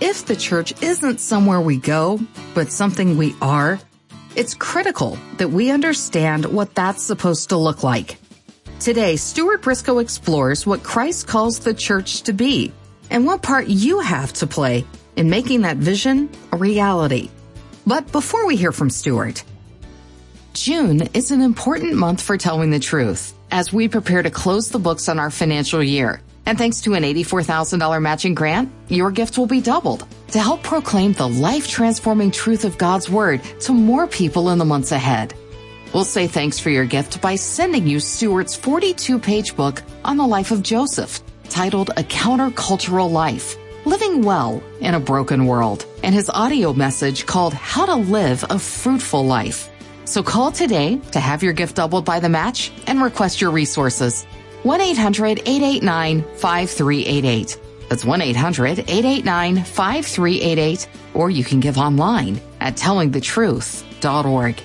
if the church isn't somewhere we go, but something we are, it's critical that we understand what that's supposed to look like. Today, Stuart Briscoe explores what Christ calls the church to be and what part you have to play in making that vision a reality. But before we hear from Stuart, June is an important month for telling the truth as we prepare to close the books on our financial year. And thanks to an $84,000 matching grant, your gift will be doubled to help proclaim the life transforming truth of God's Word to more people in the months ahead. We'll say thanks for your gift by sending you Stuart's 42 page book on the life of Joseph, titled A Countercultural Life Living Well in a Broken World, and his audio message called How to Live a Fruitful Life. So call today to have your gift doubled by the match and request your resources. 1 800 889 5388. That's 1 800 889 5388, or you can give online at tellingthetruth.org.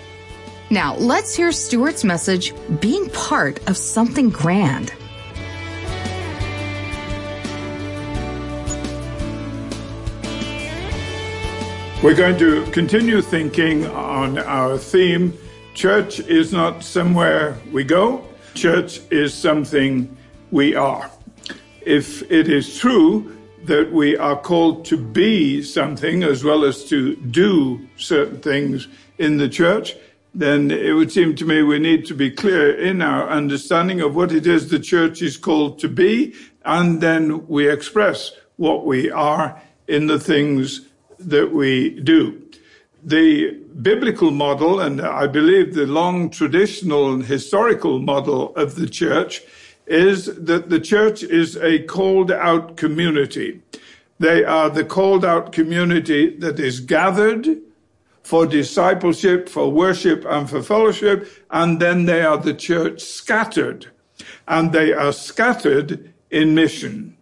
Now, let's hear Stuart's message being part of something grand. We're going to continue thinking on our theme Church is not somewhere we go, church is something we are. If it is true that we are called to be something as well as to do certain things in the church, then it would seem to me we need to be clear in our understanding of what it is the church is called to be, and then we express what we are in the things that we do. The biblical model, and I believe the long traditional and historical model of the church, is that the church is a called out community. They are the called out community that is gathered for discipleship, for worship, and for fellowship, and then they are the church scattered. And they are scattered in mission.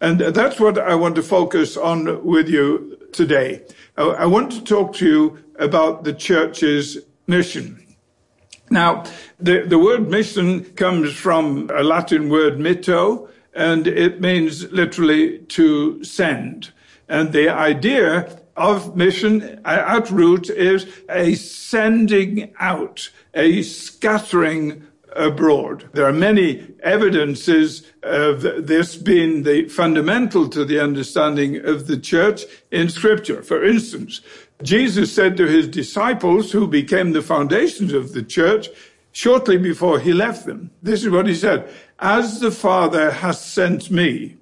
And that's what I want to focus on with you today. I want to talk to you about the church's mission. Now, the, the word mission comes from a Latin word mitto, and it means literally to send. And the idea of mission at root is a sending out, a scattering abroad. There are many evidences of this being the fundamental to the understanding of the church in scripture. For instance, Jesus said to his disciples, who became the foundations of the church, shortly before he left them, this is what he said, as the Father has sent me,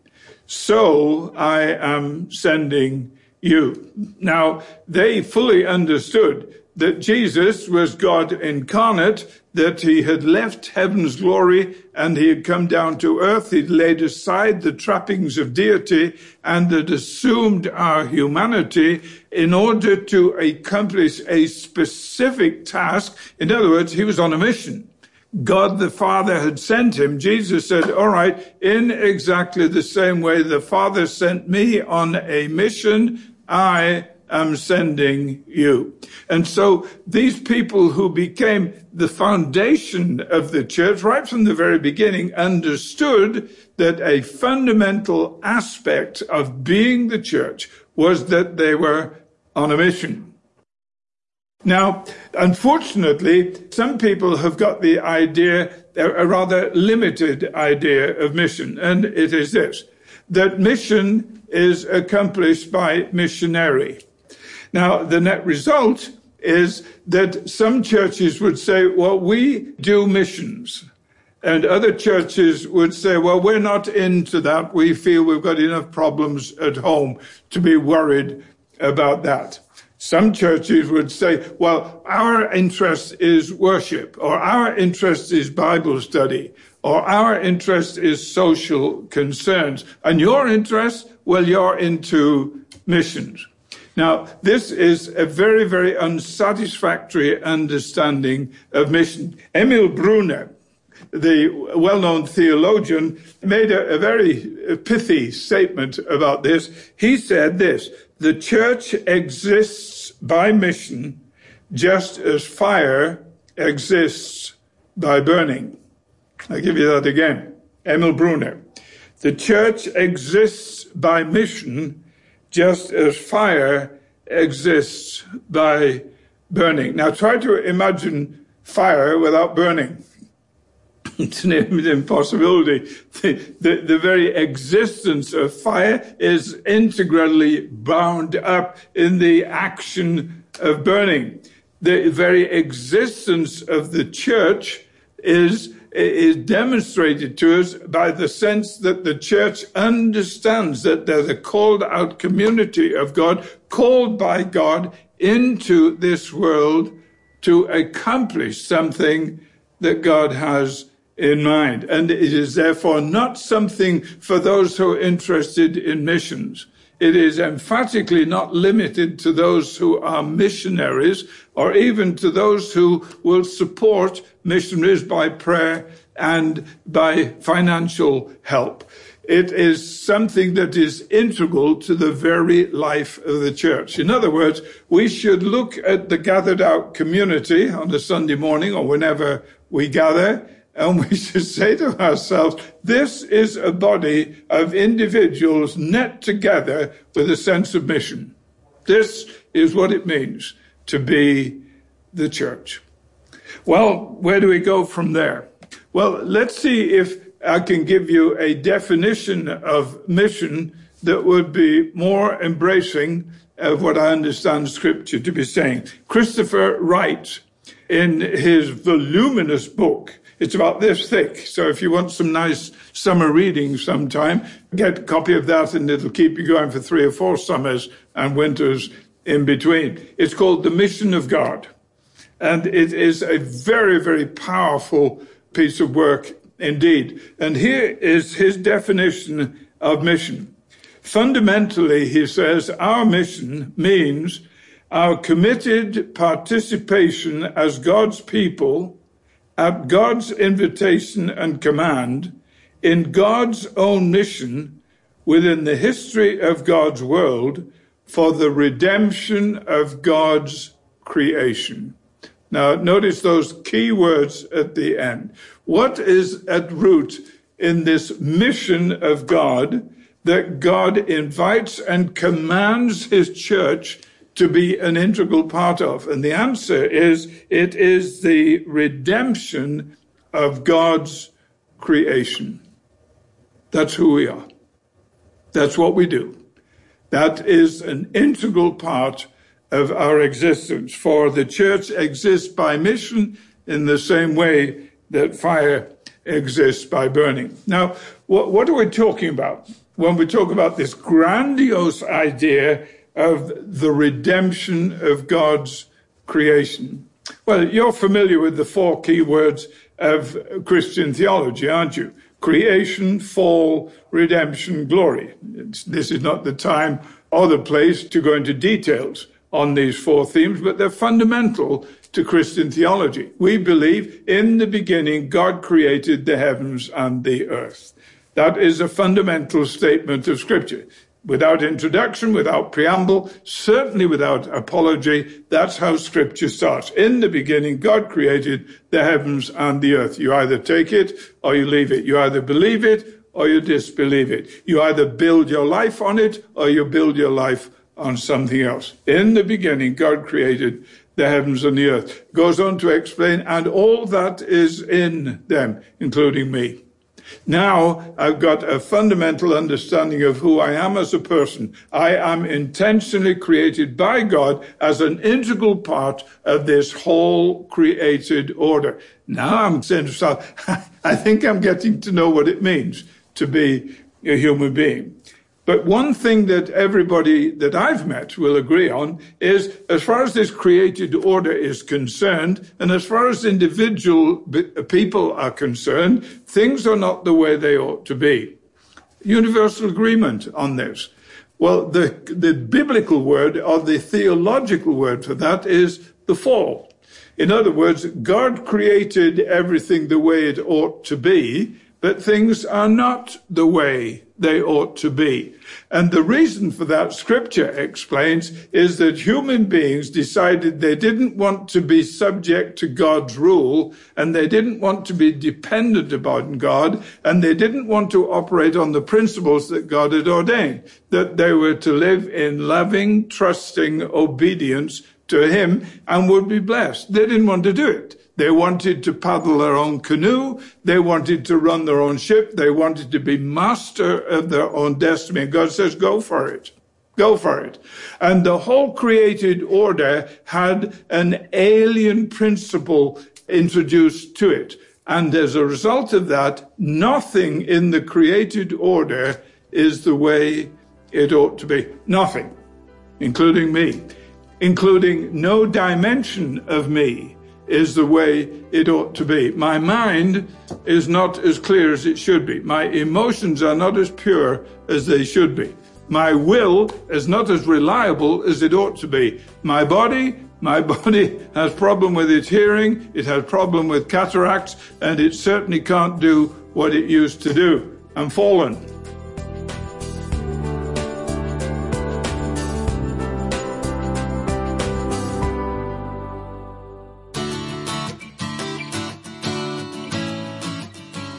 so I am sending you. Now, they fully understood that Jesus was God incarnate, that he had left heaven's glory and he had come down to earth. He'd laid aside the trappings of deity and had assumed our humanity in order to accomplish a specific task. In other words, he was on a mission. God the Father had sent him. Jesus said, all right, in exactly the same way the Father sent me on a mission, I am sending you. And so these people who became the foundation of the church right from the very beginning understood that a fundamental aspect of being the church was that they were on a mission. Now, unfortunately, some people have got the idea, a rather limited idea of mission, and it is this, that mission is accomplished by missionary. Now, the net result is that some churches would say, well, we do missions. And other churches would say, well, we're not into that. We feel we've got enough problems at home to be worried about that. Some churches would say, well, our interest is worship, or our interest is Bible study, or our interest is social concerns. And your interest, well, you're into missions. Now, this is a very, very unsatisfactory understanding of mission. Emil Brunner, the well-known theologian, made a, a very pithy statement about this. He said this, the church exists by mission just as fire exists by burning. I give you that again. Emil Brunner. The church exists by mission just as fire exists by burning. Now try to imagine fire without burning. it's an impossibility. The, the, the, very existence of fire is integrally bound up in the action of burning. The very existence of the church is is demonstrated to us by the sense that the church understands that they're the called out community of God, called by God into this world to accomplish something that God has in mind. And it is therefore not something for those who are interested in missions. It is emphatically not limited to those who are missionaries or even to those who will support missionaries by prayer and by financial help. It is something that is integral to the very life of the church. In other words, we should look at the gathered out community on a Sunday morning or whenever we gather, and we should say to ourselves, this is a body of individuals knit together with a sense of mission. This is what it means to be the church. Well, where do we go from there? Well, let's see if I can give you a definition of mission that would be more embracing of what I understand scripture to be saying. Christopher Wright, in his voluminous book, it's about this thick. So if you want some nice summer reading sometime, get a copy of that and it'll keep you going for three or four summers and winters in between. It's called The Mission of God. And it is a very, very powerful piece of work indeed. And here is his definition of mission. Fundamentally, he says, our mission means our committed participation as God's people at God's invitation and command in God's own mission within the history of God's world for the redemption of God's creation. Now, notice those key words at the end. What is at root in this mission of God that God invites and commands his church to be an integral part of? And the answer is it is the redemption of God's creation. That's who we are. That's what we do. That is an integral part of our existence. For the church exists by mission in the same way that fire exists by burning. Now, what, what are we talking about when we talk about this grandiose idea of the redemption of God's creation? Well, you're familiar with the four key words of Christian theology, aren't you? Creation, fall, redemption, glory. It's, this is not the time or the place to go into details on these four themes, but they're fundamental to Christian theology. We believe in the beginning God created the heavens and the earth. That is a fundamental statement of Scripture. Without introduction, without preamble, certainly without apology, that's how Scripture starts. In the beginning, God created the heavens and the earth. You either take it or you leave it. You either believe it or you disbelieve it. You either build your life on it or you build your life on something else. In the beginning, God created the heavens and the earth. Goes on to explain, and all that is in them, including me. Now I've got a fundamental understanding of who I am as a person. I am intentionally created by God as an integral part of this whole created order. Now I'm saying to myself, I think I'm getting to know what it means to be a human being. But one thing that everybody that I've met will agree on is as far as this created order is concerned, and as far as individual people are concerned, things are not the way they ought to be. Universal agreement on this. Well, the, the biblical word or the theological word for that is the fall. In other words, God created everything the way it ought to be, but things are not the way they ought to be. And the reason for that scripture explains is that human beings decided they didn't want to be subject to God's rule and they didn't want to be dependent upon God and they didn't want to operate on the principles that God had ordained, that they were to live in loving, trusting obedience to Him and would be blessed. They didn't want to do it. They wanted to paddle their own canoe. They wanted to run their own ship. They wanted to be master of their own destiny. And God says, go for it. Go for it. And the whole created order had an alien principle introduced to it. And as a result of that, nothing in the created order is the way it ought to be. Nothing, including me, including no dimension of me is the way it ought to be. My mind is not as clear as it should be. My emotions are not as pure as they should be. My will is not as reliable as it ought to be. My body, my body has problem with its hearing, it has problem with cataracts, and it certainly can't do what it used to do. I'm fallen.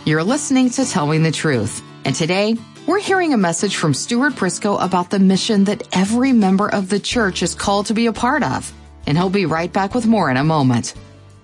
You're listening to Telling the Truth. And today, we're hearing a message from Stuart Briscoe about the mission that every member of the church is called to be a part of. And he'll be right back with more in a moment.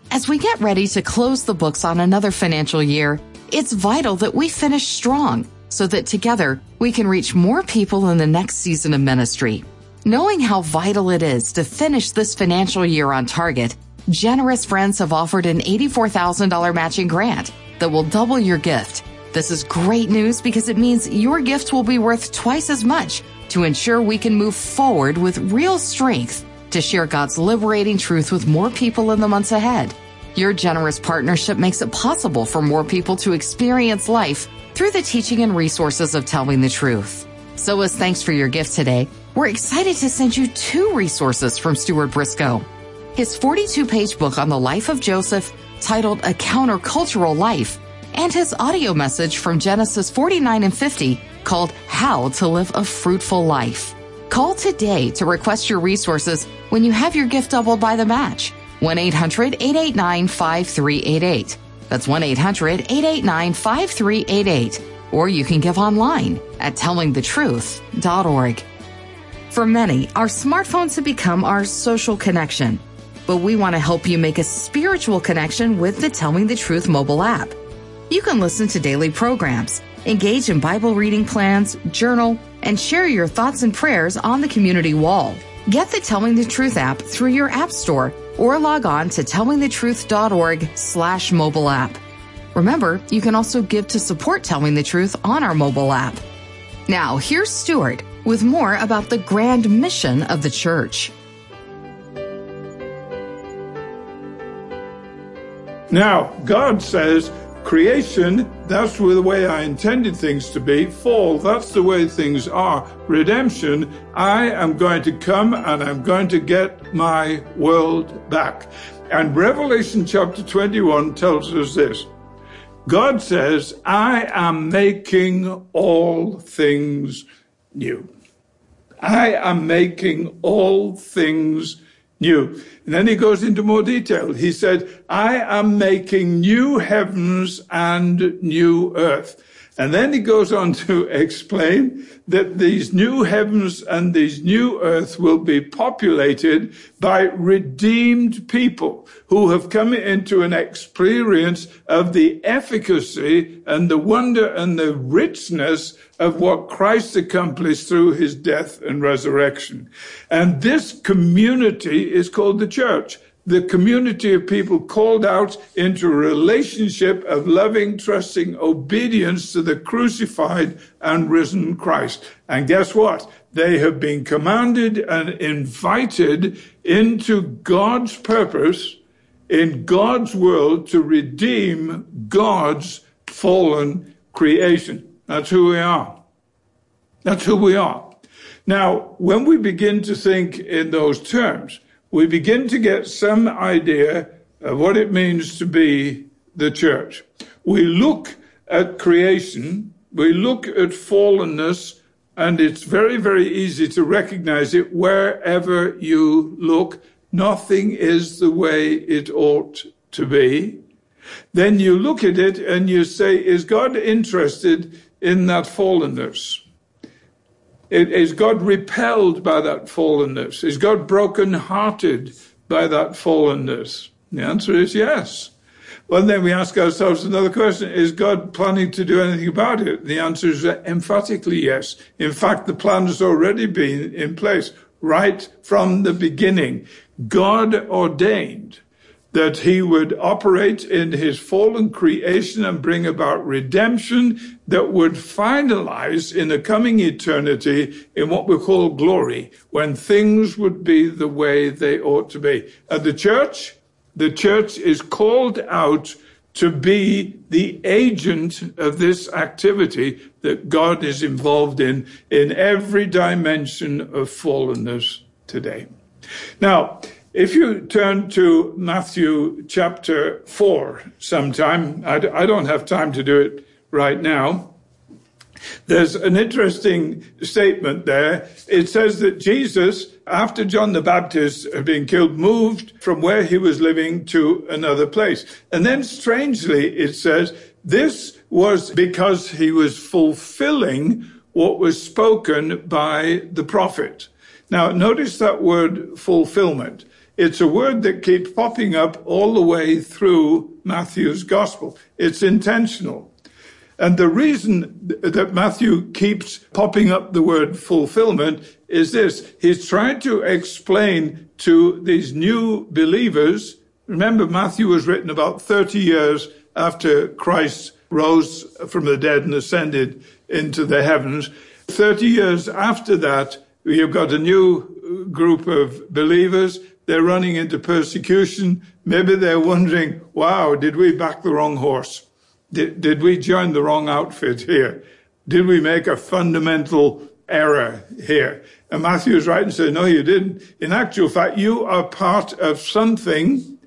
As we get ready to close the books on another financial year, it's vital that we finish strong so that together we can reach more people in the next season of ministry. Knowing how vital it is to finish this financial year on target, generous friends have offered an $84,000 matching grant that will double your gift. This is great news because it means your gift will be worth twice as much to ensure we can move forward with real strength to share God's liberating truth with more people in the months ahead. Your generous partnership makes it possible for more people to experience life through the teaching and resources of telling the truth. So as thanks for your gift today, we're excited to send you two resources from Stuart Briscoe. His 42 page book on the life of Joseph titled A Countercultural Life, and his audio message from Genesis 49 and 50 called How to Live a Fruitful Life. Call today to request your resources when you have your gift doubled by the match. 1 800 889 5388. That's 1 800 889 5388. Or you can give online at tellingthetruth.org. For many, our smartphones have become our social connection but we want to help you make a spiritual connection with the Telling the Truth mobile app. You can listen to daily programs, engage in Bible reading plans, journal, and share your thoughts and prayers on the community wall. Get the Telling the Truth app through your app store or log on to tellingthetruth.org slash mobile app. Remember, you can also give to support Telling the Truth on our mobile app. Now, here's Stuart with more about the grand mission of the church. Now, God says, creation, that's the way I intended things to be. Fall, that's the way things are. Redemption, I am going to come and I'm going to get my world back. And Revelation chapter 21 tells us this. God says, I am making all things new. I am making all things new. And then he goes into more detail. He said, I am making new heavens and new earth. And then he goes on to explain that these new heavens and these new earth will be populated by redeemed people who have come into an experience of the efficacy and the wonder and the richness of what Christ accomplished through his death and resurrection. And this community is called the church the community of people called out into a relationship of loving, trusting obedience to the crucified and risen Christ. And guess what? They have been commanded and invited into God's purpose in God's world to redeem God's fallen creation. That's who we are. That's who we are. Now, when we begin to think in those terms, we begin to get some idea of what it means to be the church. We look at creation, we look at fallenness, and it's very, very easy to recognize it wherever you look. Nothing is the way it ought to be. Then you look at it and you say, is God interested in that fallenness? Is God repelled by that fallenness? Is God broken-hearted by that fallenness? The answer is yes. Well, then we ask ourselves another question. Is God planning to do anything about it? The answer is emphatically yes. In fact, the plan has already been in place right from the beginning. God ordained that he would operate in his fallen creation and bring about redemption that would finalize in the coming eternity in what we call glory, when things would be the way they ought to be. At the church, the church is called out to be the agent of this activity that God is involved in in every dimension of fallenness today. Now, if you turn to Matthew chapter 4 sometime, I, I don't have time to do it right now. There's an interesting statement there. It says that Jesus, after John the Baptist had been killed, moved from where he was living to another place. And then strangely, it says this was because he was fulfilling what was spoken by the prophet. Now, notice that word fulfillment. It's a word that keeps popping up all the way through Matthew's gospel. It's intentional. And the reason that Matthew keeps popping up the word fulfillment is this. He's trying to explain to these new believers. Remember, Matthew was written about 30 years after Christ rose from the dead and ascended into the heavens. 30 years after that, you've got a new uh, group of believers. They're running into persecution. Maybe they're wondering, wow, did we back the wrong horse? Did, did we join the wrong outfit here? Did we make a fundamental error here? And Matthew is right and said, no, you didn't. In actual fact, you are part of something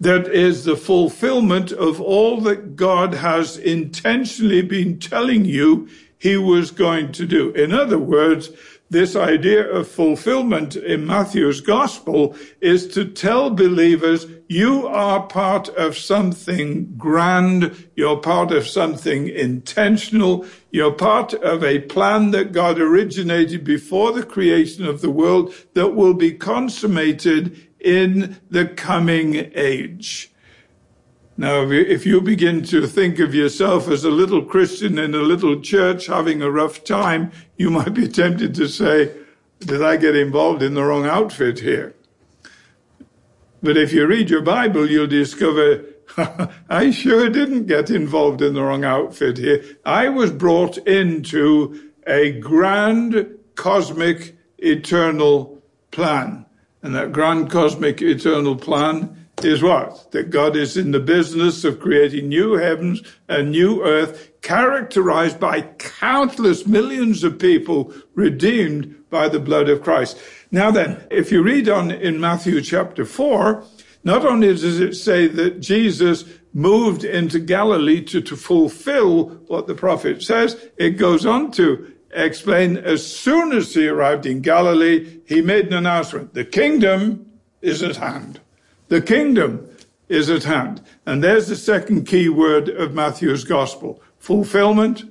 that is the fulfillment of all that God has intentionally been telling you he was going to do. In other words, this idea of fulfillment in Matthew's gospel is to tell believers you are part of something grand. You're part of something intentional. You're part of a plan that God originated before the creation of the world that will be consummated in the coming age. Now, if you begin to think of yourself as a little Christian in a little church having a rough time, you might be tempted to say, did I get involved in the wrong outfit here? But if you read your Bible, you'll discover I sure didn't get involved in the wrong outfit here. I was brought into a grand cosmic eternal plan. And that grand cosmic eternal plan is what? That God is in the business of creating new heavens and new earth, characterized by countless millions of people redeemed by the blood of Christ. Now then, if you read on in Matthew chapter 4, not only does it say that Jesus moved into Galilee to, to fulfill what the prophet says, it goes on to explain as soon as he arrived in Galilee, he made an announcement. The kingdom is at hand. The kingdom is at hand. And there's the second key word of Matthew's gospel. Fulfillment,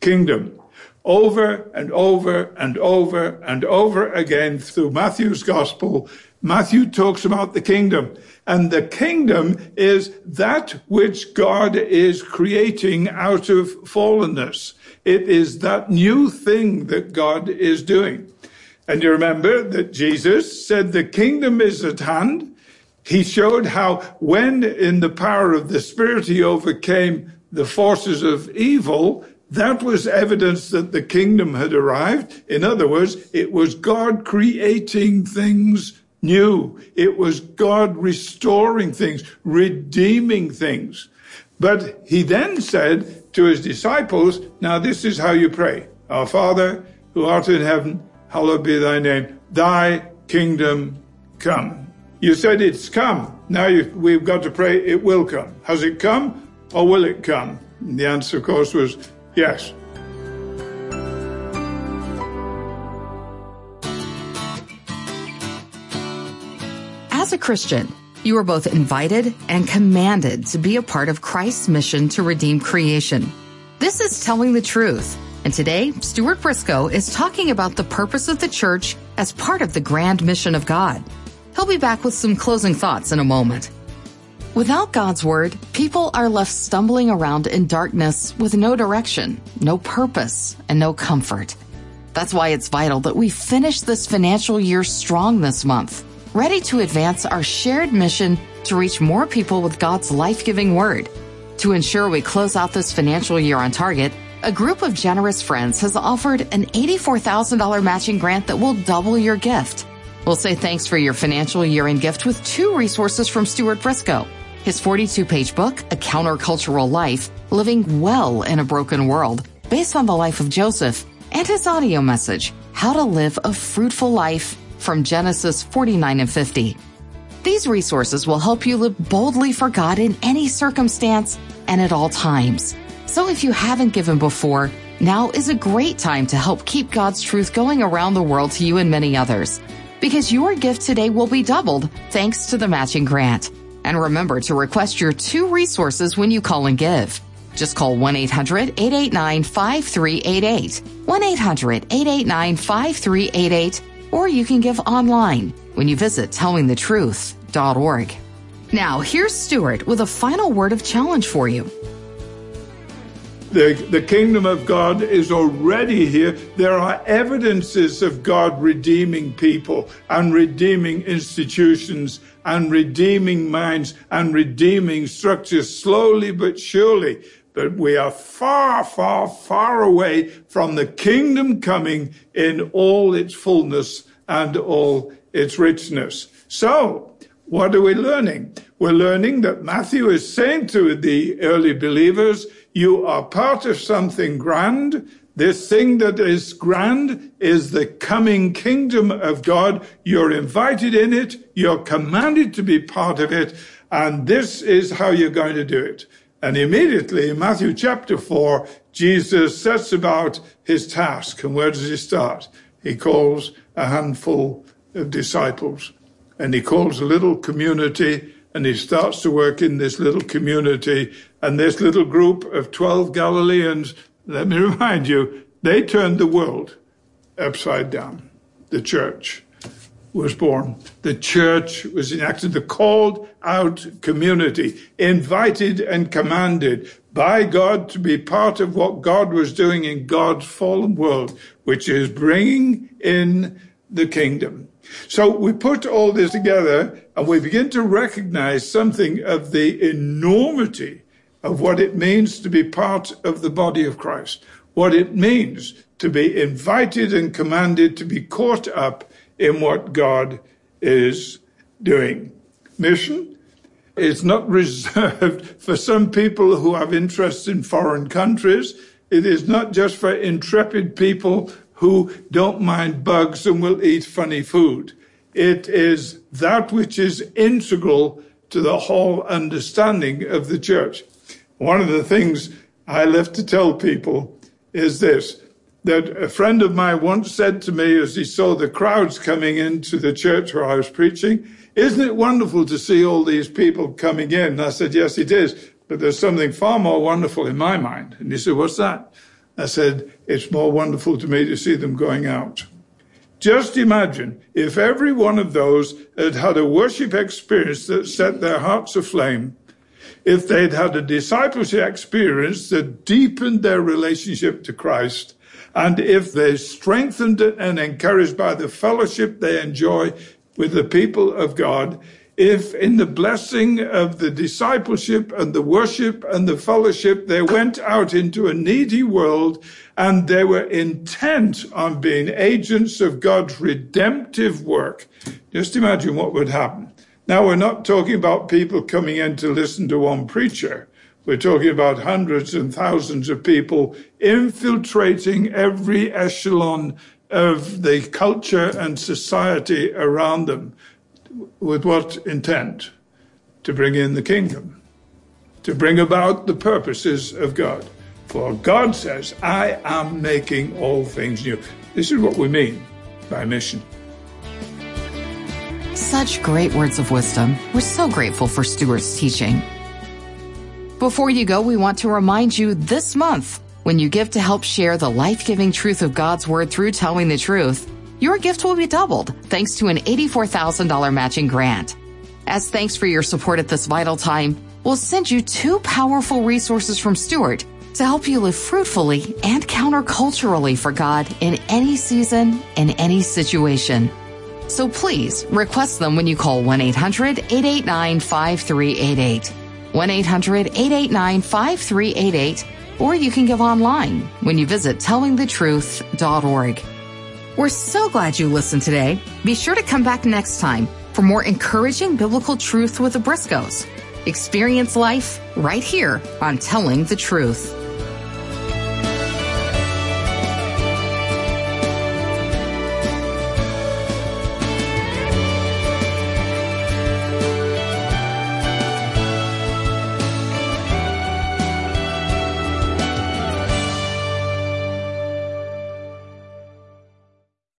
kingdom. Over and over and over and over again through Matthew's gospel, Matthew talks about the kingdom. And the kingdom is that which God is creating out of fallenness. It is that new thing that God is doing. And you remember that Jesus said the kingdom is at hand. He showed how when in the power of the Spirit he overcame the forces of evil, that was evidence that the kingdom had arrived. In other words, it was God creating things new. It was God restoring things, redeeming things. But he then said to his disciples, now this is how you pray. Our Father who art in heaven, hallowed be thy name. Thy kingdom come. You said it's come. Now we've got to pray it will come. Has it come or will it come? And the answer, of course, was yes. As a Christian, you are both invited and commanded to be a part of Christ's mission to redeem creation. This is telling the truth. And today, Stuart Briscoe is talking about the purpose of the church as part of the grand mission of God. He'll be back with some closing thoughts in a moment. Without God's word, people are left stumbling around in darkness with no direction, no purpose, and no comfort. That's why it's vital that we finish this financial year strong this month ready to advance our shared mission to reach more people with God's life giving word. To ensure we close out this financial year on target, a group of generous friends has offered an $84,000 matching grant that will double your gift. We'll say thanks for your financial year end gift with two resources from Stuart Briscoe. His 42 page book, A Countercultural Life, Living Well in a Broken World, based on the life of Joseph, and his audio message, How to Live a Fruitful Life from Genesis 49 and 50. These resources will help you live boldly for God in any circumstance and at all times. So if you haven't given before, now is a great time to help keep God's truth going around the world to you and many others. Because your gift today will be doubled thanks to the matching grant. And remember to request your two resources when you call and give. Just call 1-800-889-5388. 1-800-889-5388 or you can give online when you visit tellingthetruth.org. Now, here's Stuart with a final word of challenge for you. The, the kingdom of God is already here. There are evidences of God redeeming people and redeeming institutions and redeeming minds and redeeming structures slowly but surely but we are far, far, far away from the kingdom coming in all its fullness and all its richness. So, what are we learning? We're learning that Matthew is saying to the early believers, you are part of something grand. This thing that is grand is the coming kingdom of God. You're invited in it. You're commanded to be part of it. And this is how you're going to do it. And immediately in Matthew chapter 4, Jesus sets about his task. And where does he start? He calls a handful of disciples and he calls a little community and he starts to work in this little community and this little group of 12 Galileans. Let me remind you, they turned the world upside down. The church was born. The church was enacted, the called out community, invited and commanded by God to be part of what God was doing in God's fallen world, which is bringing in the kingdom. So we put all this together and we begin to recognize something of the enormity of what it means to be part of the body of Christ, what it means to be invited and commanded to be caught up in what God is doing. Mission is not reserved for some people who have interests in foreign countries. It is not just for intrepid people who don't mind bugs and will eat funny food. It is that which is integral to the whole understanding of the church. One of the things I love to tell people is this that a friend of mine once said to me as he saw the crowds coming into the church where I was preaching, isn't it wonderful to see all these people coming in? And I said, yes, it is. But there's something far more wonderful in my mind. And he said, what's that? I said, it's more wonderful to me to see them going out. Just imagine if every one of those had had a worship experience that set their hearts aflame, if they'd had a discipleship experience that deepened their relationship to Christ, and if they're strengthened and encouraged by the fellowship they enjoy with the people of God, if in the blessing of the discipleship and the worship and the fellowship, they went out into a needy world and they were intent on being agents of God's redemptive work. Just imagine what would happen. Now, we're not talking about people coming in to listen to one preacher. We're talking about hundreds and thousands of people infiltrating every echelon of the culture and society around them. With what intent? To bring in the kingdom, to bring about the purposes of God. For God says, I am making all things new. This is what we mean by mission. Such great words of wisdom. We're so grateful for Stuart's teaching. Before you go, we want to remind you this month, when you give to help share the life-giving truth of God's Word through telling the truth, your gift will be doubled thanks to an $84,000 matching grant. As thanks for your support at this vital time, we'll send you two powerful resources from Stuart to help you live fruitfully and counterculturally for God in any season, in any situation. So please request them when you call 1-800-889-5388. 1-800-889-5388 or you can give online when you visit tellingthetruth.org. We're so glad you listened today. Be sure to come back next time for more encouraging biblical truth with the Briscoes. Experience life right here on Telling the Truth.